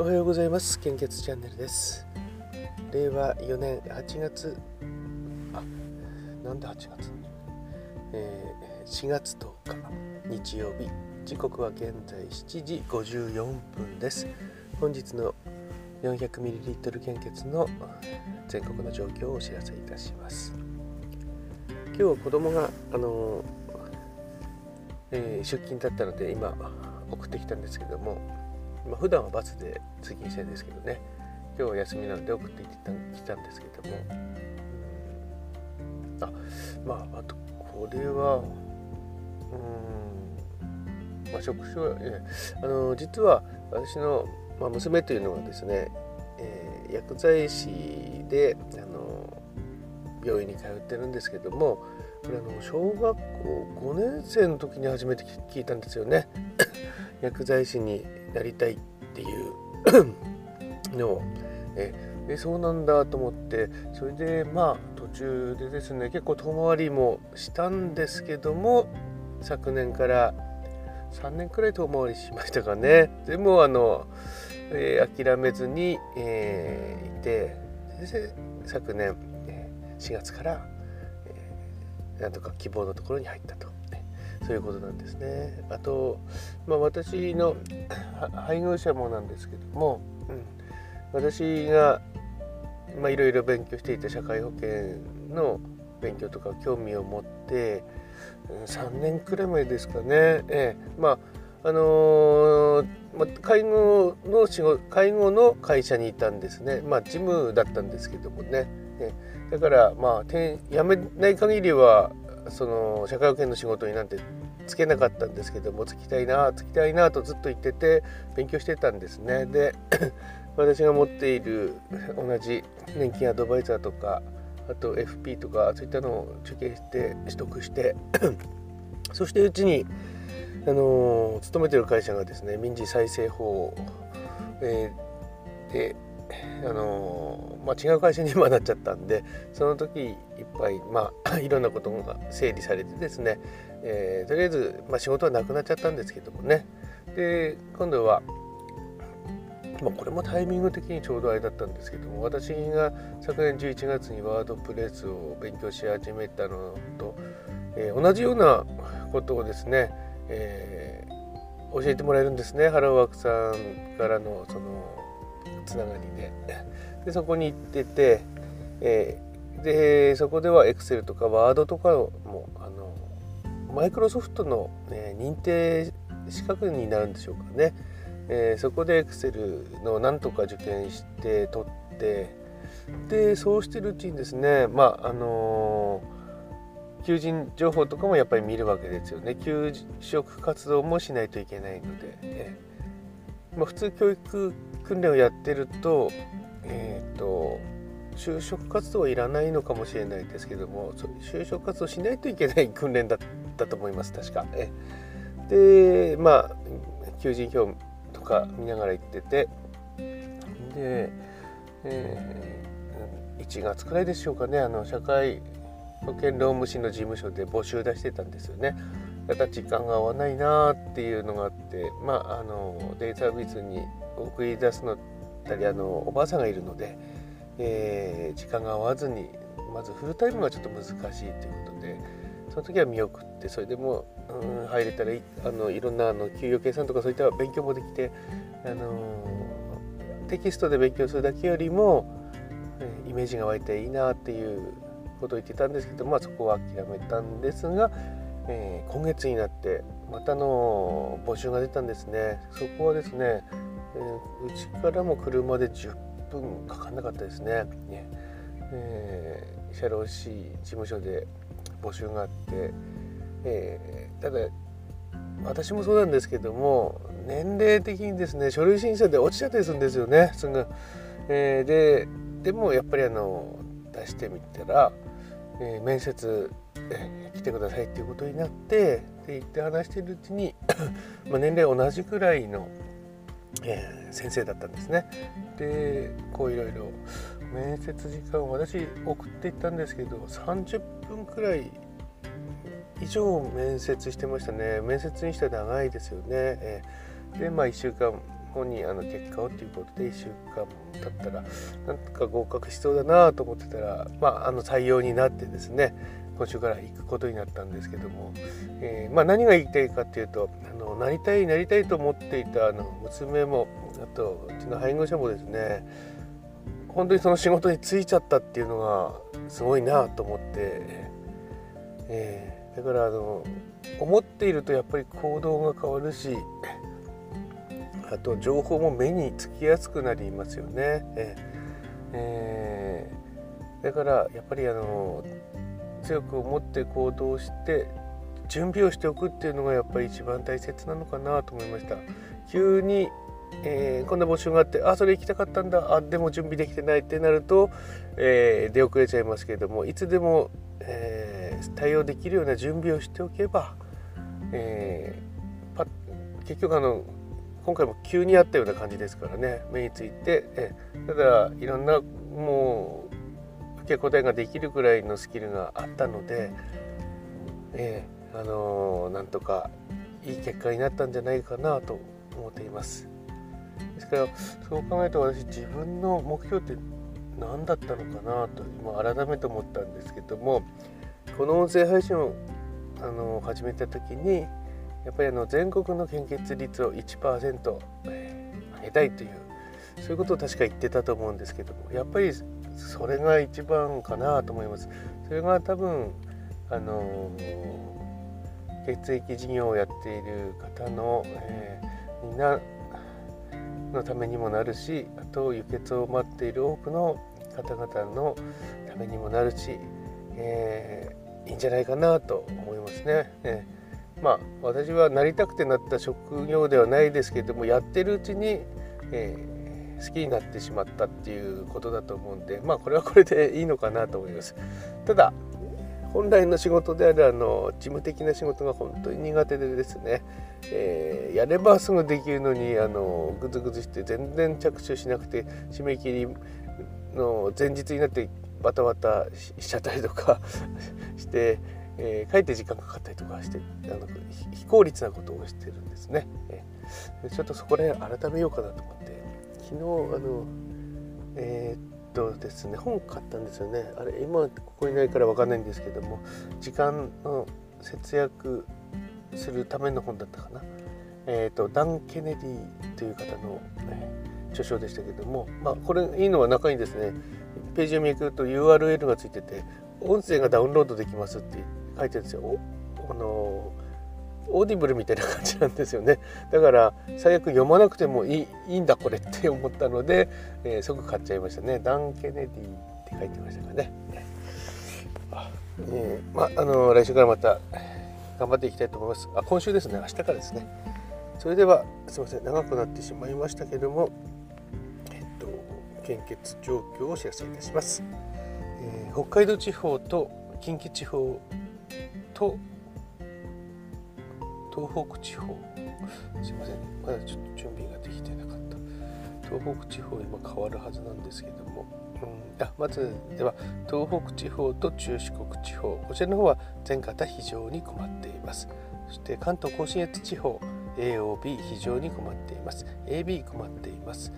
おはようございます。献血チャンネルです。令和4年8月あなんで8月、えー、4月10日日曜日。時刻は現在7時54分です。本日の 400ml 献血の全国の状況をお知らせいたします。今日子供があの、えー、出勤だったので今送ってきたんですけども、まあ、普段はバスで通勤してるんですけどね。今日は休みなので送ってきた来たんですけども。あまああとこれはうん。まあ職種は、えあの実は私の、まあ、娘というのがですね、えー、薬剤師であの病院に通ってるんですけどもこれあの小学校5年生の時に初めて聞いたんですよね。薬剤師になりたいっていうのをえでそうなんだと思ってそれでまあ途中でですね結構遠回りもしたんですけども昨年から3年くらい遠回りしましたかねでもあの、えー、諦めずに、えー、いて昨年4月から、えー、なんとか希望のところに入ったと。そういうことなんですね。あと、まあ、私の配偶者もなんですけども、うん、私がいろいろ勉強していた社会保険の勉強とか興味を持って3年くらい前ですかね、ええ、まああのー、ま介護の仕事介護の会社にいたんですね。まあ事務だったんですけどもね、えだからまあ辞めない限りはその社会保険の仕事になんてつけなかったんですけどもつきたいなつきたいなとずっと言ってて勉強してたんですね。で 私が持っている同じ年金アドバイザーとかあと FP とかそういったのを受験して取得して そしてうちにあの勤めてる会社がですね民事再生法、えー、であのまあ、違う会社に今なっちゃったんでその時いっぱい、まあ、いろんなことが整理されてですね、えー、とりあえず、まあ、仕事はなくなっちゃったんですけどもね。で今度は、まあ、これもタイミング的にちょうどあれだったんですけども私が昨年11月にワードプレスを勉強し始めたのと、えー、同じようなことをですね、えー、教えてもらえるんですね。ハローワークさんからのそのつながりで。でそこに行ってて、えー、でそこでは Excel とか Word とかもあのマイクロソフトの、ね、認定資格になるんでしょうかね、えー、そこで Excel のなんとか受験して取ってでそうしてるうちにですねまああのー、求人情報とかもやっぱり見るわけですよね。求職活動もしないといけないので、えまあ、普通教育訓練をやってるとえっ、ー、と就職活動はいらないのかもしれないですけども就職活動しないといけない訓練だったと思います確か。えでまあ求人票とか見ながら行っててで、えー、1月くらいでしょうかねあの社会保険労務士の事務所で募集出してたんですよね。だから時間が合わないなっていうのがあってまああのデイサービスに送り出すのたりあのおばあさんがいるので、えー、時間が合わずにまずフルタイムがちょっと難しいということでその時は見送ってそれでも、うん、入れたらいあのいろんなあの給与計算とかそういった勉強もできて、あのテキストで勉強するだけよりも、イメージが湧いていいなっていうことを言ってたんですけど、まあ、そこは諦めたんですが、えー、今月になってまたの募集が出たんですね。そこはですねうちからも車で10分かかんなかったですね。ねえー、社労士事務所で募集があって、えー、ただ私もそうなんですけども年齢的にですね書類審査で落ちちゃったりするんですよねすぐ、えー、ででもやっぱりあの出してみたら、えー、面接、えー、来てくださいっていうことになってで言って話してるうちに ま年齢同じくらいのえ、先生だったんですね。でこういろいろ面接時間を私送っていったんですけど30分くらい以上面接してましたね。面接にしては長いですよね。えー、でまあ1週間後にあの結果をということで1週間経ったらなんか合格しそうだなと思ってたら、まあ、あの採用になってですね今週から行くことになったんですけども、えー、まあ、何が言いたいかっていうとあのなりたいなりたいと思っていたあの娘もあとうちの配偶者もですね本当にその仕事に就いちゃったっていうのがすごいなと思って、えー、だからあの思っているとやっぱり行動が変わるしあと情報も目につきやすくなりますよね。ええー、だからやっぱりあの強く思って行動して準備をしておくっていうのがやっぱり一番大切なのかなと思いました。急にえー、こんな募集があってあそれ行きたかったんだあでも準備できてないってなると、えー、出遅れちゃいますけれどもいつでも、えー、対応できるような準備をしておけば、え結局あの今回も急にあったような感じですからね目について、えただいろんなもう受け答えができるぐらいのスキルがあったので、え、あの、なんとかいい結果になったんじゃないかなと思っています。ですからそう考えると私自分の目標って何だったのかなと今改めて思ったんですけどもこの音声配信をあの始めた時にやっぱりあの全国の献血率を1%、上げたいというそういうことを確か言ってたと思うんですけどもやっぱりそれが一番かなと思います。それが多分あの血液事業をやっている方の、えー、みんなのためにもなるしあと輸血を待っている多くの方々のためにもなるし、えー、いいんじゃないかなと思いますね。えー、まあ私はなりたくてなった職業ではないですけれどもやってるうちに、えー、好きになってしまったっていうことだと思うんでまあこれはこれでいいのかなと思います。ただ本来の仕事であるあの事務的な仕事が本当に苦手でですね、えー、やればすぐできるのにあのグズグズして全然着手しなくて締め切りの前日になってバタバタしちゃったりとか して、えー、帰って時間かかったりとかしてあの非効率なことをしてるんですね。えー、ちょっとそこら辺改めようかなと思って昨日あのえー、とですね本買ったんですよね。あれ今ここにないから分かんないんですけども時間の節約するための本だったかな。えっ、ー、とダン・ケネディという方の、えー、著書でしたけどもまあこれいいのは中にですねページをめくると URL がついてて音声がダウンロードできますって書いてるんですよ。あのオーディブルみたいな感じなんですよね。だから最悪読まなくてもいいいいんだこれって思ったので、えー、即買っちゃいましたね。ダン・ケネディって書いてましたかね、えー、まああの来週からまた頑張っていきたいと思います。あ今週ですね。明日からですね。それではすいません。長くなってしまいましたけどもえっと献血状況をお知らせいたします、えー、北海道地方と近畿地方と東北地方。すいません。まだちょっと準備ができてなかった。東北地方今変わるはずなんですけども、うん、あまずでは東北地方と中四国地方。こちらの方は全方非常に困っています。そして関東甲信越地方。AOB 非常に困っています。AB 困っています。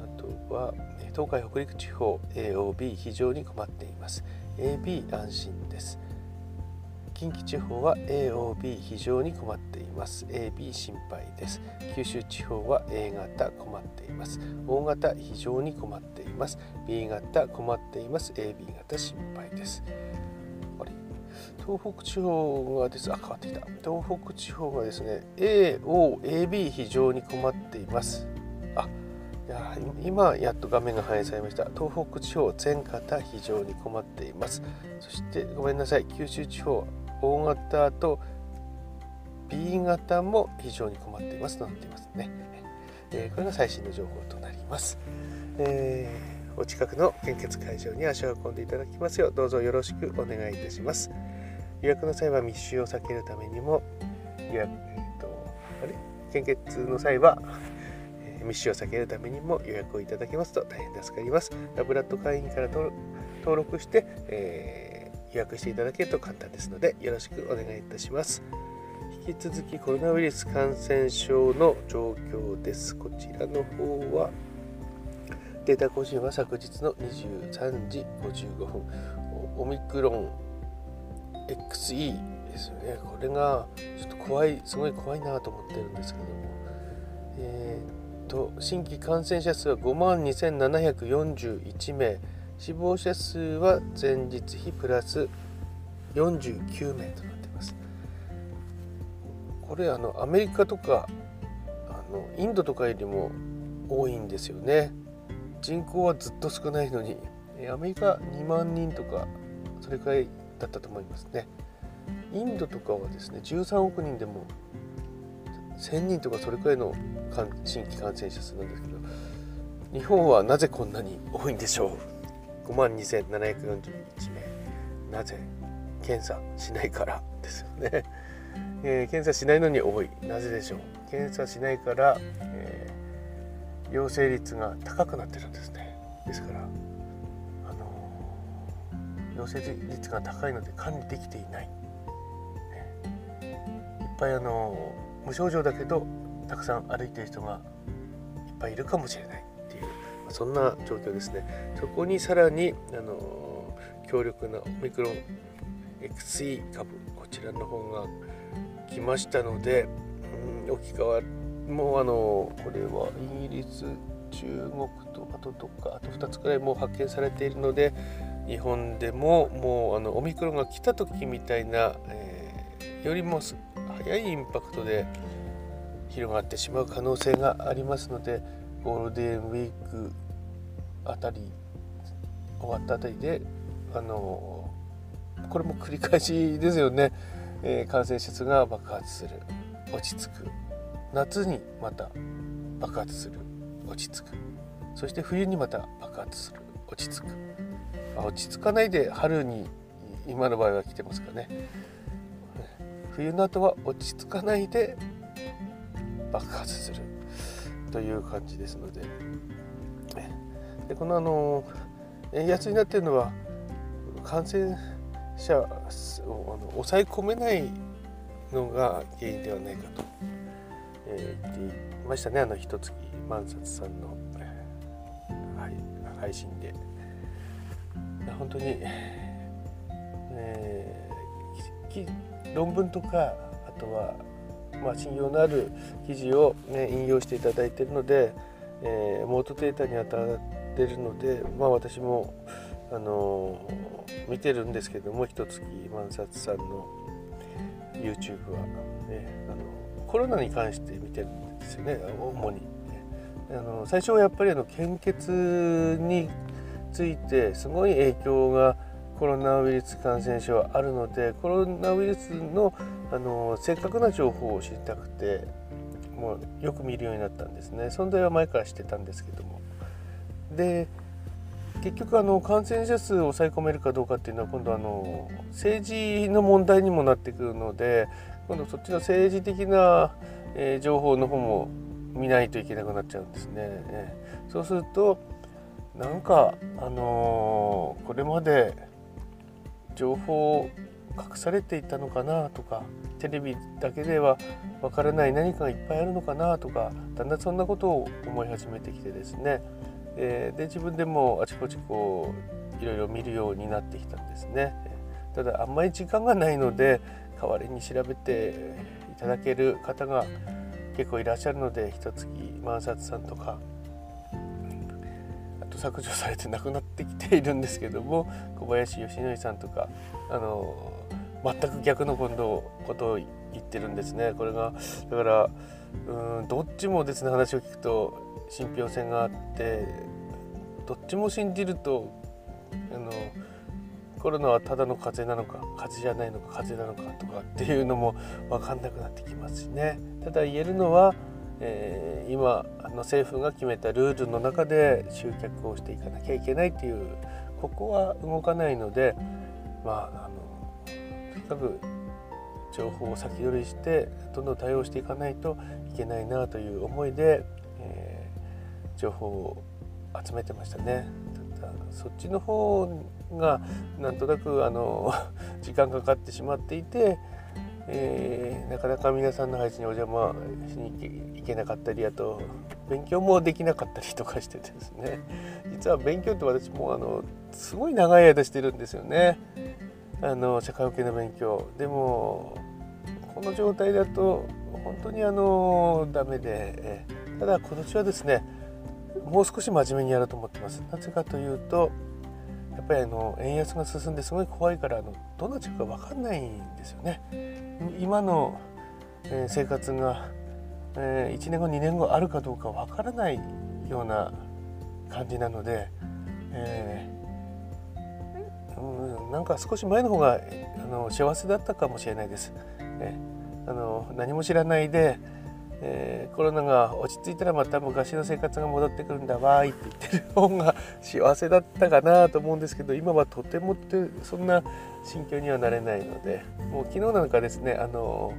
あとは東海北陸地方。AOB 非常に困っています。AB 安心です。近畿地方は AOB 非常に困っています。AB 心配です。九州地方は A 型困っています。O 型非常に困っています。B 型困っています。AB 型心配です。あれ？東北地方がです。あ変わってきた。東北地方がですね AOAB 非常に困っています。あいや今やっと画面が反映されました。東北地方全方非常に困っています。そしてごめんなさい。九州地方 O 型と B 型も非常に困っていますとなっていますね。えー、これが最新の情報となります。えー、お近くの献血会場に足を運んでいただきますようどうぞよろしくお願いいたします。予約の際は密集を避けるためにも予約、えーと、あれ？献血の際は密集を避けるためにも予約をいただけますと大変助かります。ラブラッド会員から登録して、えー予約していただけると簡単ですのでよろしくお願いいたします。引き続きコロナウイルス感染症の状況です。こちらの方はデータ更新は昨日の23時55分オミクロン XE ですよねこれがちょっと怖いすごい怖いなと思ってるんですけどもえー、っと新規感染者数は5万2741名死亡者数は前日比プラス49名となっています。これあのアメリカとかあのインドとかよりも多いんですよね。人口はずっと少ないのにアメリカ2万人とかそれくらいだったと思いますね。インドとかはですね13億人でも1000人とかそれくらいの新規感染者数なんですけど日本はなぜこんなに多いんでしょう？5万2741名。なぜ検査しないからですよね、えー、検査しないのに多い。なぜでしょう。検査しないから、えー、陽性率が高くなってるんですね。ですから、あのー、陽性率が高いので管理できていない、ね、いっぱいあの無症状だけどたくさん歩いてる人がいっぱいいるかもしれない。そんな状況ですね。そこにさらにあの強力なオミクロン XE 株こちらの方が来ましたので、うん、置き換わもうあのこれはイギリス中国とあとどかあと2つくらいもう発見されているので日本でももうあのオミクロンが来た時みたいな、えー、よりも早いインパクトで広がってしまう可能性がありますのでゴールデンウィークあたり終わったあたりであのこれも繰り返しですよね、えー、感染者数が爆発する。落ち着く。夏にまた爆発する。落ち着く。そして冬にまた爆発する。落ち着く。落ち着かないで春に今の場合は来てますかね。冬の後は落ち着かないで爆発する。という感じですので。でこのあの円安になっているのは感染者をあの抑え込めないのが原因ではないかと、えー、言っていましたねあの一月万冊さんの、はい、配信で。本当に、えー、論文とかあとは、まあ、信用のある記事を、ね、引用していただいているので、えー、元データに当たっているので、まあ、私もあの見てるんですけども一月万冊さんの YouTube は、ね、あのコロナに関して見てるんですよね主に、あの最初はやっぱりあの献血についてすごい影響がコロナウイルス感染症はあるのでコロナウイルスのあの正確な情報を知りたくてもうよく見るようになったんですね存在は前から知ってたんですけどもで結局あの感染者数を抑え込めるかどうかっていうのは今度あの政治の問題にもなってくるので今度そっちの政治的な、え、情報の方も見ないといけなくなっちゃうんですね。そうするとなんかあのー、これまで情報隠されていたのかなとかテレビだけではわからない何かがいっぱいあるのかなとかだんだんそんなことを思い始めてきてですね、え、で自分でもあちこちこういろいろ見るようになってきたんですね。ただあんまり時間がないので代わりに調べていただける方が結構いらっしゃるので一月万冊さんとかと削除されてなくなってきているんですけども 小林義則さんとかあの全く逆の今度ことを言ってるんですね。これがだからうんどっちもですね話を聞くと信憑性があってどっちも信じるとあのコロナはただの風邪なのか風邪じゃないのか風邪なのかとかっていうのも分かんなくなってきますしね。ただ言えるのはえー、今の政府が決めたルールの中で集客をしていかなきゃいけないっていうここは動かないのでまああのとにかく情報を先取りしてどんどん対応していかないといけないなという思いで、えー、情報を集めてましたね。そっちの方がなんとなくあの時間かかってしまっていてえー、なかなか皆さんの配置にお邪魔しに行けなかったりあと勉強もできなかったりとかしてですね。実は勉強って私もあのすごい長い間してるんですよね。あの社会保険の勉強。でもこの状態だと本当にあのダメで、ただ今年はですねもう少し真面目にやろうと思ってます。なぜかというとやっぱりあの円安が進んですごい怖いからあのどうなっちゃうか分かんないんですよね。今の、え、生活が、え、1年後2年後あるかどうかわからないような感じなので、えー、うん、なんか少し前の方があの幸せだったかもしれないです。えあの何も知らないで、えー、コロナが落ち着いたらまた昔の生活が戻ってくるんだわーいって言ってる方が幸せだったかなと思うんですけど今はとてもってそんな心境にはなれないのでもう昨日なんかですねあの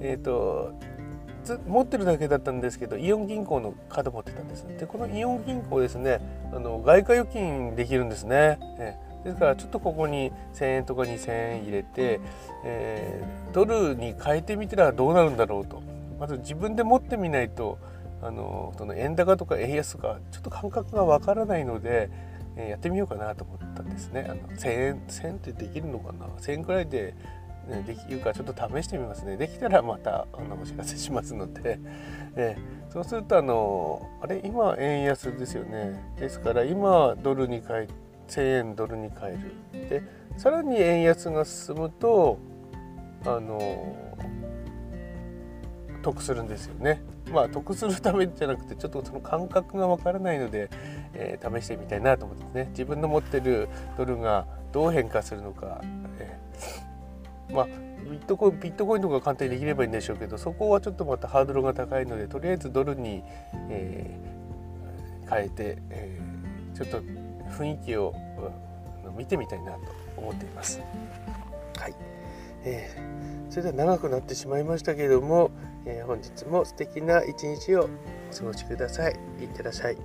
えっ、ー、と持ってるだけだったんですけどイオン銀行のカード持ってたんですでこのイオン銀行ですねあの外貨預金できるんですね、えですからちょっとここに1,000円とか2,000円入れて、えー、ドルに変えてみたらどうなるんだろうと。まず自分で持ってみないとあのその円高とか円安とかちょっと感覚がわからないので、えー、やってみようかなと思ったんですね。あの1,000円1,000円ってできるのかな？1,000円くらいで、ね、できるかちょっと試してみますね。できたらまたあのお知らせしますので、えー、そうするとあのあれ今円安ですよね。ですから今ドルに変え1,000円ドルに変えるでさらに円安が進むとあの得するんですよね。まあ得するためじゃなくてちょっとその感覚がわからないので、えー、試してみたいなと思ってね自分の持ってるドルがどう変化するのか、えー、まあビットコインビットコインとか簡単にできればいいんでしょうけどそこはちょっとまたハードルが高いのでとりあえずドルに、えー、変えて、えー、ちょっと雰囲気を、うん、見てみたいなと思っています。はい、えー、それでは長くなってしまいましたけれども、えー、本日も素敵な一日をお過ごしください。いってらっしゃい。